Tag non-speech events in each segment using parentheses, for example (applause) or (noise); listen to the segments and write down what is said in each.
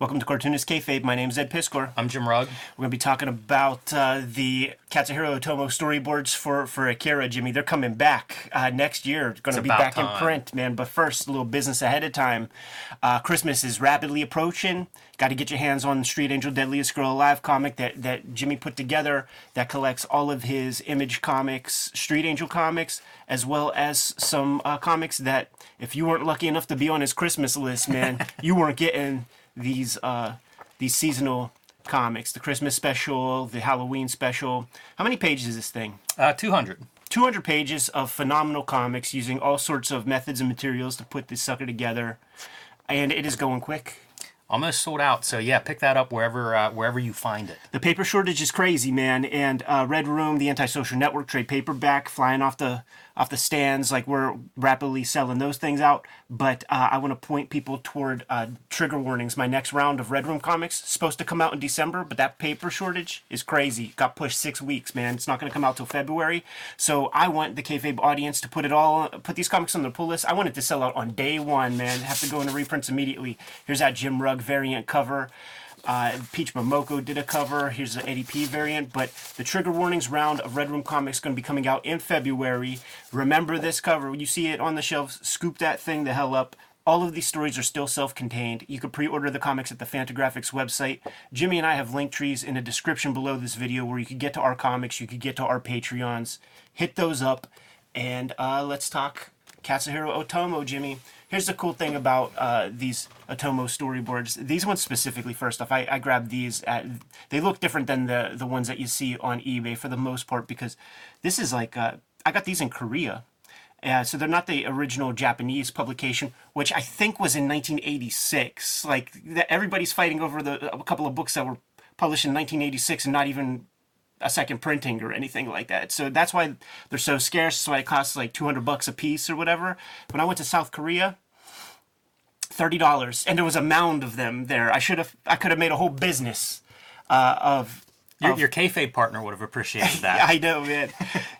Welcome to Cartoonist Kayfabe. My name is Ed Piskor. I'm Jim Rugg. We're going to be talking about uh, the Katsuhiro Otomo storyboards for, for Akira, Jimmy. They're coming back uh, next year. It's going to be back in print, man. But first, a little business ahead of time. Uh, Christmas is rapidly approaching. Got to get your hands on Street Angel Deadliest Girl Alive comic that, that Jimmy put together that collects all of his Image Comics, Street Angel comics, as well as some uh, comics that, if you weren't lucky enough to be on his Christmas list, man, (laughs) you weren't getting these uh, these seasonal comics. The Christmas special, the Halloween special. How many pages is this thing? Uh, 200. 200 pages of phenomenal comics using all sorts of methods and materials to put this sucker together. And it is going quick. Almost sold out. So yeah, pick that up wherever uh, wherever you find it. The paper shortage is crazy, man. And uh, Red Room, the antisocial network trade paperback, flying off the off the stands. Like we're rapidly selling those things out. But uh, I want to point people toward uh, trigger warnings. My next round of Red Room comics supposed to come out in December, but that paper shortage is crazy. Got pushed six weeks, man. It's not going to come out till February. So I want the kayfabe audience to put it all, put these comics on their pull list. I want it to sell out on day one, man. Have to go into reprints immediately. Here's that Jim Rugg variant cover. Uh, Peach Momoko did a cover. Here's the Eddie P variant. But the Trigger Warnings round of Red Room Comics going to be coming out in February. Remember this cover. When you see it on the shelves, scoop that thing the hell up. All of these stories are still self contained. You can pre order the comics at the Fantagraphics website. Jimmy and I have link trees in the description below this video where you could get to our comics, you could get to our Patreons. Hit those up, and uh, let's talk Katsuhiro Otomo, Jimmy. Here's the cool thing about uh, these Otomo storyboards. These ones specifically, first off, I, I grabbed these at. They look different than the the ones that you see on eBay for the most part because this is like uh, I got these in Korea. Uh, so they're not the original Japanese publication, which I think was in 1986. Like that, everybody's fighting over the a couple of books that were published in 1986 and not even a second printing or anything like that. So that's why they're so scarce. That's why it costs like 200 bucks a piece or whatever. When I went to South Korea, thirty dollars, and there was a mound of them there. I should have, I could have made a whole business uh, of. Your, of- your kayfabe partner would have appreciated that. (laughs) I know, man.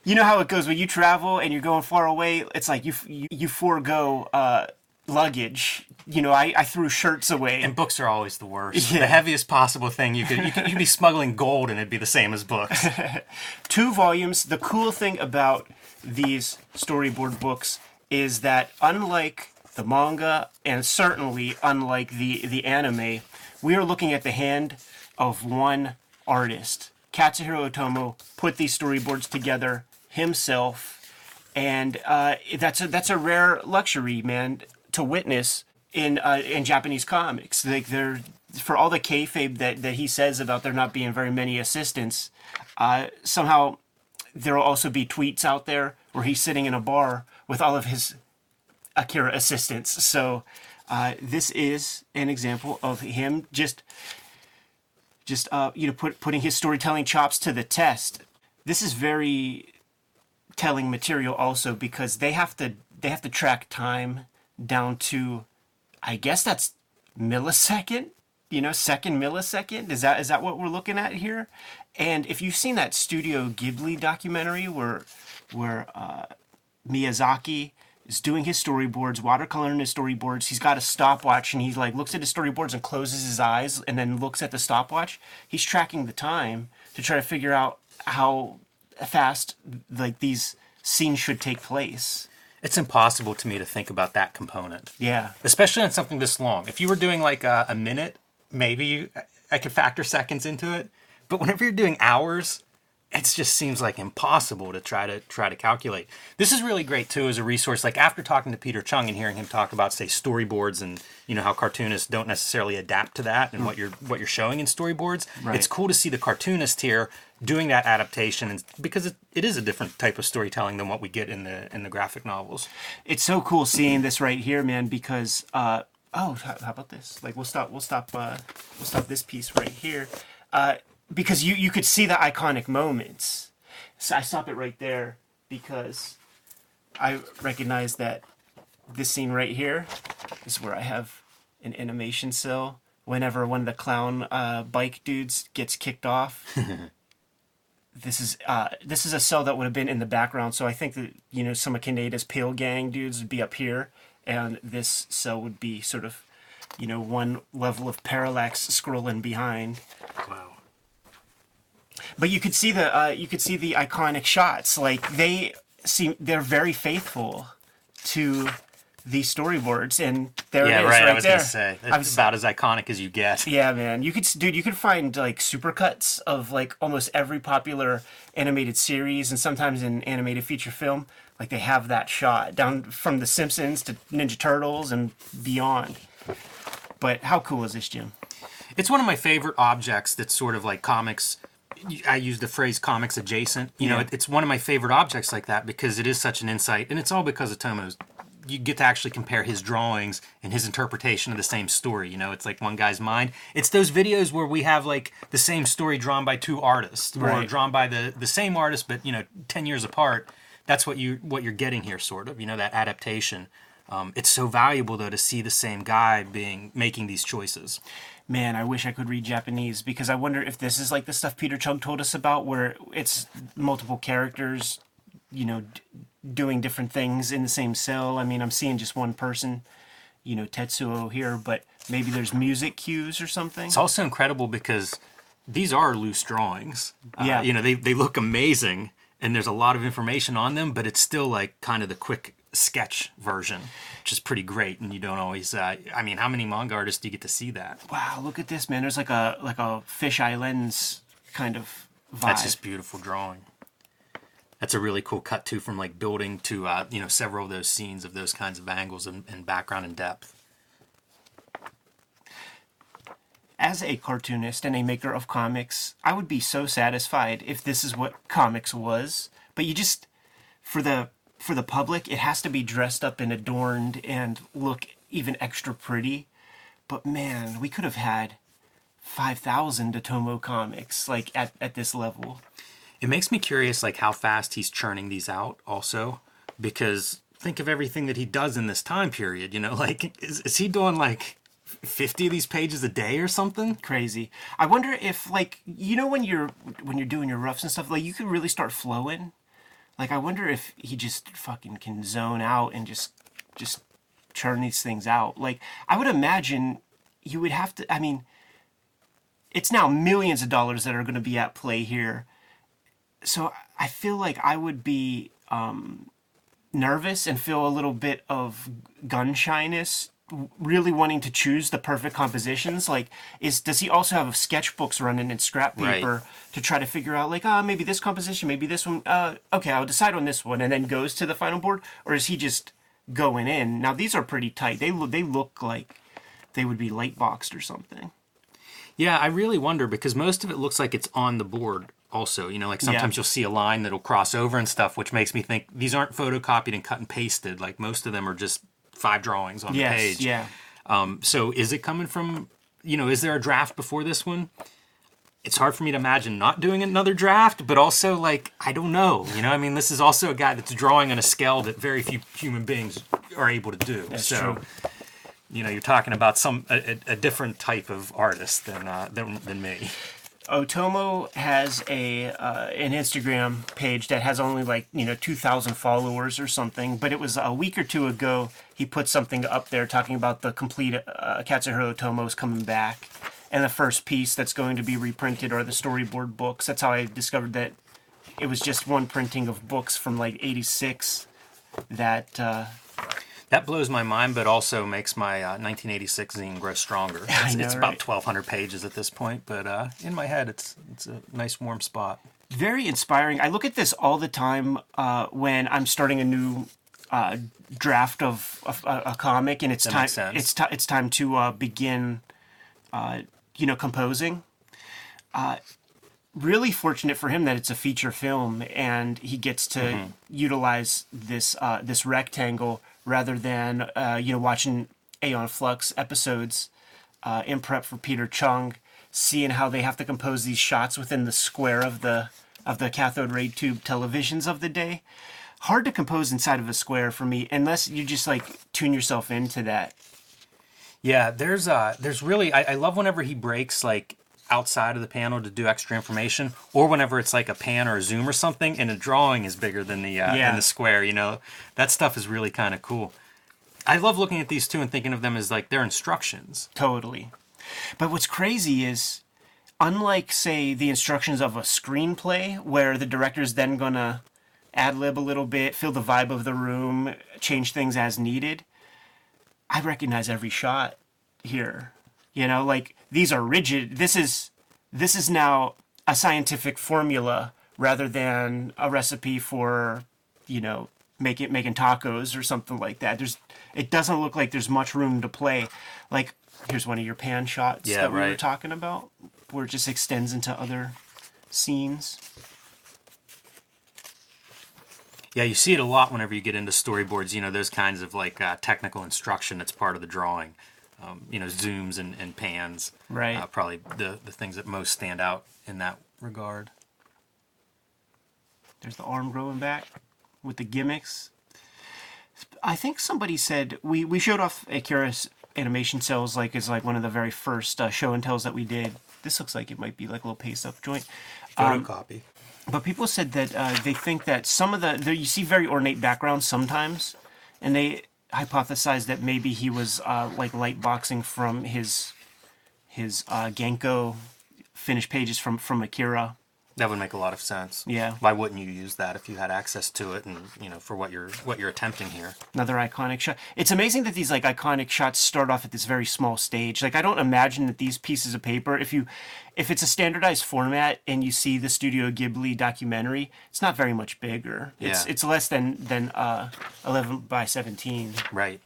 you know how it goes when you travel and you're going far away. It's like you you, you forego uh, luggage. You know, I, I threw shirts away. and books are always the worst. Yeah. The heaviest possible thing you could you could you'd be smuggling gold and it'd be the same as books. (laughs) two volumes. The cool thing about these storyboard books is that unlike the manga and certainly unlike the the anime, we are looking at the hand of one artist. Katsuhiro Otomo put these storyboards together himself, and uh, that's a that's a rare luxury, man, to witness in uh, in Japanese comics. Like they're for all the kayfabe that that he says about there not being very many assistants, uh, somehow there will also be tweets out there where he's sitting in a bar with all of his Akira assistants. So uh, this is an example of him just just uh, you know put, putting his storytelling chops to the test. This is very telling material also because they have to they have to track time down to I guess that's millisecond, you know, second millisecond. Is that is that what we're looking at here? And if you've seen that Studio Ghibli documentary where where uh, Miyazaki is doing his storyboards, watercoloring his storyboards. He's got a stopwatch and he like looks at his storyboards and closes his eyes and then looks at the stopwatch. He's tracking the time to try to figure out how fast like these scenes should take place. It's impossible to me to think about that component, Yeah. especially on something this long. If you were doing like a, a minute, maybe you, I could factor seconds into it. But whenever you're doing hours, it just seems like impossible to try to try to calculate. This is really great too as a resource. Like after talking to Peter Chung and hearing him talk about say storyboards and you know how cartoonists don't necessarily adapt to that and what you're what you're showing in storyboards. Right. It's cool to see the cartoonist here doing that adaptation and because it, it is a different type of storytelling than what we get in the in the graphic novels. It's so cool seeing this right here, man, because uh oh, how, how about this? Like we'll stop we'll stop uh we'll stop this piece right here. Uh because you you could see the iconic moments. So I stop it right there because I recognize that this scene right here is where I have an animation cell whenever one of the clown uh, bike dudes gets kicked off. (laughs) this is uh, this is a cell that would have been in the background. So I think that you know some of Kaneda's Pale Gang dudes would be up here, and this cell would be sort of you know, one level of parallax scrolling behind. Wow. But you could see the uh, you could see the iconic shots. Like they seem they're very faithful to the storyboards, and there Yeah, it is right. right I was there. gonna say it's was- about as iconic as you get. (laughs) Yeah, man. You could, dude. You could find like supercuts of like almost every popular animated series, and sometimes in animated feature film, like they have that shot down from The Simpsons to Ninja Turtles and beyond. But how cool is this, Jim? It's one of my favorite objects that's sort of like comics. I use the phrase comics adjacent. You know, it, it's one of my favorite objects like that because it is such an insight, and it's all because of Otomo's. You get to actually compare his drawings and his interpretation of the same story. You know, it's like one guy's mind. It's those videos where we have like the same story drawn by two artists or drawn by the the same artist, but you know, ten years apart. That's what you what you're getting here, sort of. You know, that adaptation. Um, it's so valuable though to see the same guy being making these choices. Man, I wish I could read Japanese because I wonder if this is like the stuff Peter Chung told us about, where it's multiple characters, you know, d- doing different things in the same cell. I mean, I'm seeing just one person, you know, Tetsuo here, but maybe there's music cues or something. It's also incredible because these are loose drawings. Uh, Yeah. you know, they, they look amazing and there's a lot of information on them, but it's still like kind of the quick sketch version, which is pretty great. And you don't always, uh, I mean, how many manga artists do you get to see that? Wow, look at this, man. There's like a like a fisheye lens kind of vibe. That's just beautiful drawing. That's a really cool cut too, from like building to uh, you know several of those scenes of those kinds of angles and, and background and depth. As a cartoonist and a maker of comics, I would be so satisfied if this is what comics was. But you just for the for the public, it has to be dressed up and adorned and look even extra pretty. But man, we could have had 5,000 Otomo comics like at, at this level. It makes me curious, like how fast he's churning these out, also, because think of everything that he does in this time period. You know, (laughs) like is, is he doing like fifty of these pages a day or something? Crazy. I wonder if like you know when you're when you're doing your roughs and stuff like you could really start flowing. Like I wonder if he just fucking can zone out and just just churn these things out. Like I would imagine you would have to I mean it's now millions of dollars that are going to be at play here. So I feel like I would be um, nervous and feel a little bit of gun shyness really wanting to choose the perfect compositions like is does he also have sketchbooks running in scrap Right. paper to try to figure out like ah maybe this composition maybe this one uh okay i'll decide on this one and then goes to the final board or is he just going in now these are pretty tight they look they look like they would be light boxed or something Yeah, I really wonder because most of it looks like it's on the board. Also, you know, like sometimes Yeah. you'll see a line that'll cross over and stuff, which makes me think these aren't photocopied and cut and pasted. Like most of them are just five drawings on the page. yeah Um, so is it coming from, you know, is there a draft before this one? It's hard for me to imagine not doing another draft, but also like I don't know. You know, I mean, this is also a guy that's drawing on a scale that very few human beings are able to do. That's so, true. you know, you're talking about some a, a a different type of artist than uh, than than me. Otomo has a uh, an Instagram page that has only like you know two thousand followers or something. But it was a week or two ago he put something up there talking about the complete uh, Katsuhiro Otomo's coming back, and the first piece that's going to be reprinted are the storyboard books. That's how I discovered that it was just one printing of books from like '86 that uh, That blows my mind, but also makes my uh, 1986 zine grow stronger. (laughs) It's, know, it's about 1,200 pages at this point, but uh, in my head, it's it's a nice warm spot. very inspiring. I look at this all the time uh, when I'm starting a new uh, draft of, of a, a comic, and it's That time. It's ti it's time to uh, begin, uh, you know, composing. Uh, really fortunate for him that it's a feature film, and he gets to Mm-hmm. utilize this uh, this rectangle rather than uh, you know watching Aeon Flux episodes uh, in prep for Peter Chung, seeing how they have to compose these shots within the square of the of the cathode ray tube televisions of the day. Hard to compose inside of a square for me, unless you just like tune yourself into that. Yeah, there's uh there's really I, I love whenever he breaks like outside of the panel to do extra information, or whenever it's like a pan or a zoom or something, and the drawing is bigger than the uh, Yeah. than the square. You know, that stuff is really kind of cool. I love looking at these two and thinking of them as like their instructions. Totally. But what's crazy is, unlike, say, the instructions of a screenplay, where the director's then gonna ad lib a little bit, feel the vibe of the room, change things as needed, I recognize every shot here. You know, like these are rigid. This is this is now a scientific formula rather than a recipe for, you know, make it making tacos or something like that. There's it doesn't look like there's much room to play. Like here's one of your pan shots Yeah, that we were talking about, where it just extends into other scenes. Yeah, you see it a lot whenever you get into storyboards. You know, those kinds of like uh, technical instruction that's part of the drawing. Um, you know, zooms and, and pans. Right. Uh, probably the the things that most stand out in that regard. There's the arm growing back with the gimmicks. I think somebody said we, we showed off Akira's animation cells like as like one of the very first uh, show and tells that we did. This looks like it might be like a little paste up joint. Um, Photocopy. But people said that uh, they think that some of the there you see very ornate backgrounds sometimes, and they hypothesized that maybe he was uh, like light boxing from his his uh, Genko finished pages from from Akira. That would make a lot of sense. Yeah. Why wouldn't you use that if you had access to it and you know for what you're what you're attempting here? Another iconic shot. It's amazing that these like iconic shots start off at this very small stage. Like I don't imagine that these pieces of paper, if you, if it's a standardized format and you see the Studio Ghibli documentary, it's not very much bigger. It's Yeah. it's less than than uh, eleven by seventeen. Right.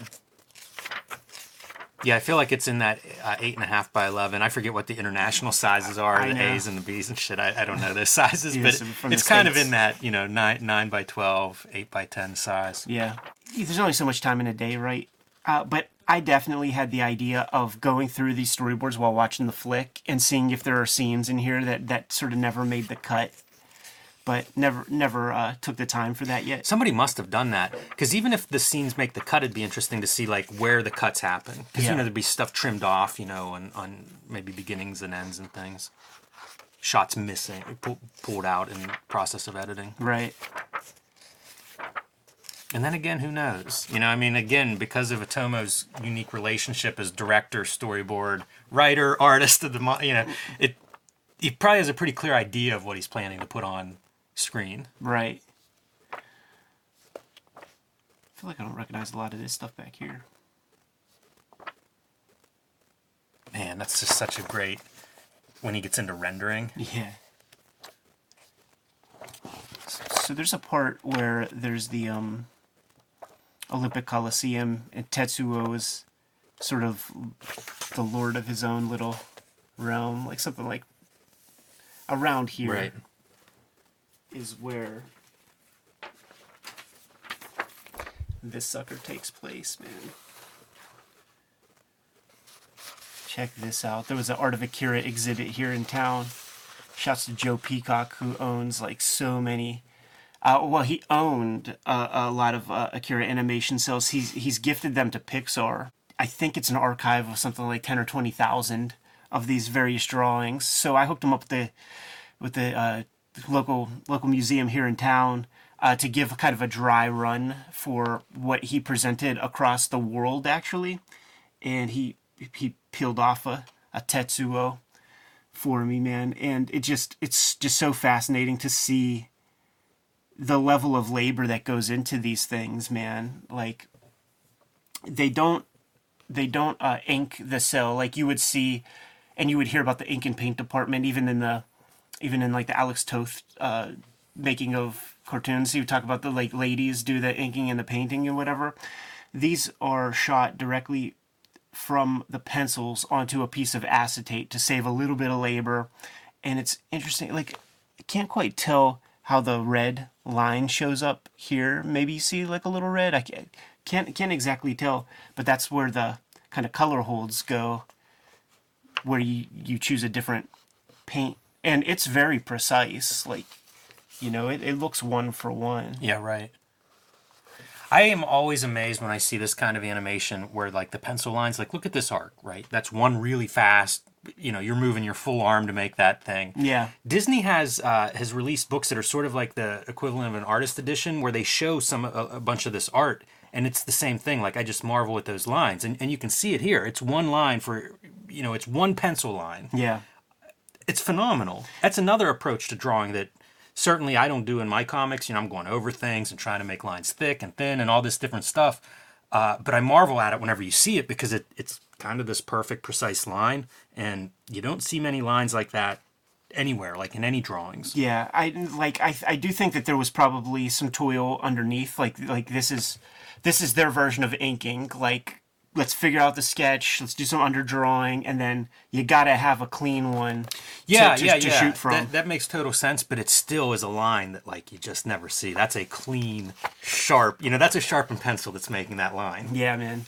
Yeah, I feel like it's in that uh, eight and a half by eleven. I forget what the international sizes are, I the know. A's and the B's and shit. I, I don't know those (laughs) sizes, but the it's kind of in that you know nine nine by 12, 8 by ten size. Yeah. There's only so much time in a day, right? Uh, but I definitely had the idea of going through these storyboards while watching the flick and seeing if there are scenes in here that, that sort of never made the cut, but never never uh, took the time for that yet. Somebody must have done that because even if the scenes make the cut, it'd be interesting to see like where the cuts happen. Because Yeah. you know there'd be stuff trimmed off, you know, on, on maybe beginnings and ends and things. Shots missing, pull, pulled out in process of editing. Right. And then again, who knows? You know, I mean, again, because of Otomo's unique relationship as director, storyboard, writer, (laughs) artist of the, you know, it he probably has a pretty clear idea of what he's planning to put on screen. Right. I feel like I don't recognize a lot of this stuff back here. Man, that's just such a great when he gets into rendering. (laughs) Yeah. So there's a part where there's the um, Olympic Coliseum, and Tetsuo is sort of the lord of his own little realm, like something like around here is where this sucker takes place, man. Check this out. There was an Art of Akira exhibit here in town. Shouts to Joe Peacock, who owns like so many. Uh, well, he owned uh, a lot of uh, Akira animation cells. He's he's gifted them to Pixar. I think it's an archive of something like ten or twenty thousand of these various drawings. So I hooked him up with the with the uh, local local museum here in town uh, to give kind of a dry run for what he presented across the world, actually. And he he peeled off a, a Tetsuo for me, man. And it just it's just so fascinating to see the level of labor that goes into these things, man. Like they don't they don't uh, ink the cell like you would see, and you would hear about the ink and paint department even in the even in like the Alex Toth uh, making of cartoons. You talk about the like ladies do the inking and the painting and whatever. These are shot directly from the pencils onto a piece of acetate to save a little bit of labor. And it's interesting, like, I can't quite tell how the red line shows up here. Maybe you see like a little red. I can't, can't, can't exactly tell, but that's where the kind of color holds go, where you, you choose a different paint. And it's very precise. Like, you know, it, it looks one for one. Yeah, right. I am always amazed when I see this kind of animation where like the pencil lines, like look at this arc, right? That's one really fast. You know, you're moving your full arm to make that thing. Yeah. Disney has uh, has released books that are sort of like the equivalent of an artist edition, where they show some a, a bunch of this art, and it's the same thing. Like I just marvel at those lines, and and you can see it here. It's one line for you know, it's one pencil line. Yeah. It's phenomenal. That's another approach to drawing that certainly I don't do in my comics. You know, I'm going over things and trying to make lines thick and thin and all this different stuff. Uh, but I marvel at it whenever you see it because it, it's kind of this perfect, precise line, and you don't see many lines like that anywhere, like in any drawings. Yeah, I like I I do think that there was probably some toil underneath. Like like this is this is their version of inking. Like let's figure out the sketch, let's do some underdrawing, and then you gotta have a clean one. Yeah, to, to, yeah, to yeah. shoot from. That, that makes total sense, but it still is a line that like you just never see. That's a clean, sharp. You know, that's a sharpened pencil that's making that line. Yeah, man.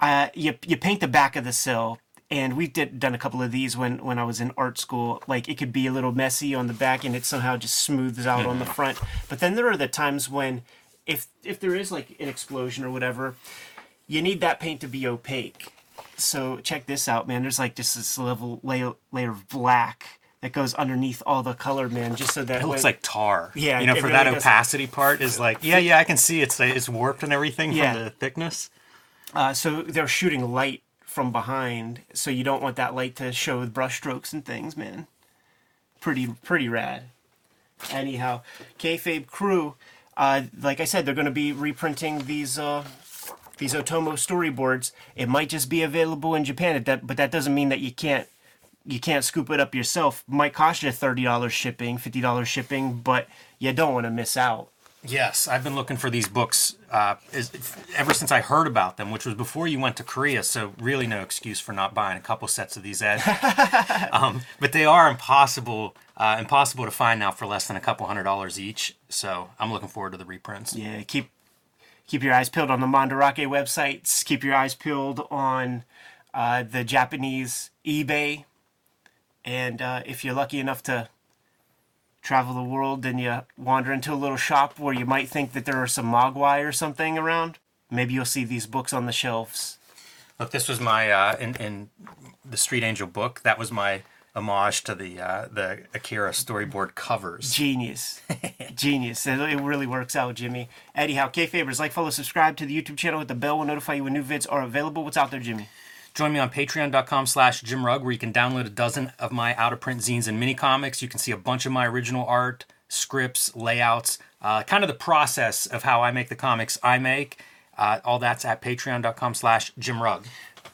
Uh, you you paint the back of the sill, and we did done a couple of these when when I was in art school. Like it could be a little messy on the back, and it somehow just smooths out on the front. But then there are the times when, if if there is like an explosion or whatever, you need that paint to be opaque. So check this out, man. There's like just this level layer layer of black that goes underneath all the color, man, just so that It looks like tar. Yeah, you know, for really that does. opacity part is like, yeah, yeah, I can see it's it's warped and everything Yeah. from the thickness. Uh, so they're shooting light from behind, so you don't want that light to show with brush strokes and things, man. Pretty pretty rad. Anyhow, kayfabe crew, uh, like I said, they're going to be reprinting these uh, these Otomo storyboards. It might just be available in Japan, that, but that doesn't mean that you can't you can't scoop it up yourself. Might cost you thirty dollars shipping, fifty dollars shipping, but you don't want to miss out. Yes, I've been looking for these books uh, is, ever since I heard about them, which was before you went to Korea. So really, no excuse for not buying a couple sets of these, Ed. (laughs) um, but they are impossible, uh, impossible to find now for less than a couple hundred dollars each. So I'm looking forward to the reprints. Yeah, keep keep your eyes peeled on the Mandarake websites. Keep your eyes peeled on uh, the Japanese eBay. And uh, if you're lucky enough to travel the world, then you wander into a little shop where you might think that there are some Mogwai or something around. Maybe you'll see these books on the shelves. Look, this was my uh, in, in the Street Angel book. That was my homage to the uh, the Akira storyboard covers. Genius. (laughs) Genius. It, it really works out, Jimmy. Anyhow, K-Fabers, like, follow, subscribe to the YouTube channel. Hit the bell will notify you when new vids are available. What's out there, Jimmy? Join me on patreon.com slash Jim Rugg, where you can download a dozen of my out of print zines and mini comics. You can see a bunch of my original art, scripts, layouts, uh, kind of the process of how I make the comics I make. Uh, all that's at patreon.com slash Jim Rugg.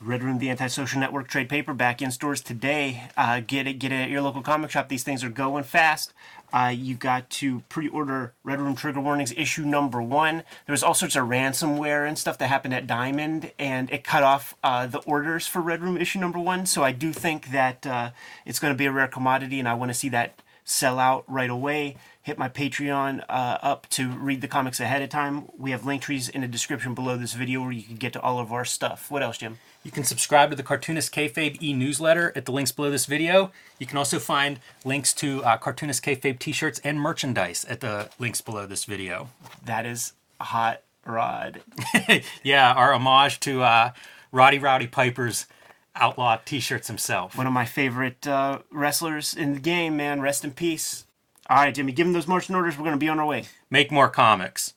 Red Room, the Antisocial Network trade paperback in stores today. Uh, get it, get it at your local comic shop. These things are going fast. Uh, you got to pre-order Red Room Trigger Warnings issue number one. There was all sorts of ransomware and stuff that happened at Diamond, and it cut off uh, the orders for Red Room issue number one. So I do think that uh, it's going to be a rare commodity, and I want to see that sell out right away. Hit my Patreon uh, up to read the comics ahead of time. We have link trees in the description below this video where you can get to all of our stuff. What else, Jim? You can subscribe to the Cartoonist Kayfabe e-newsletter at the links below this video. You can also find links to uh, Cartoonist Kayfabe t-shirts and merchandise at the links below this video. That is hot rod. (laughs) Yeah, our homage to uh, Roddy Rowdy Piper's outlaw t-shirts himself. One of my favorite uh, wrestlers in the game, man. Rest in peace. All right, Jimmy, give him those marching orders. We're going to be on our way. Make more comics.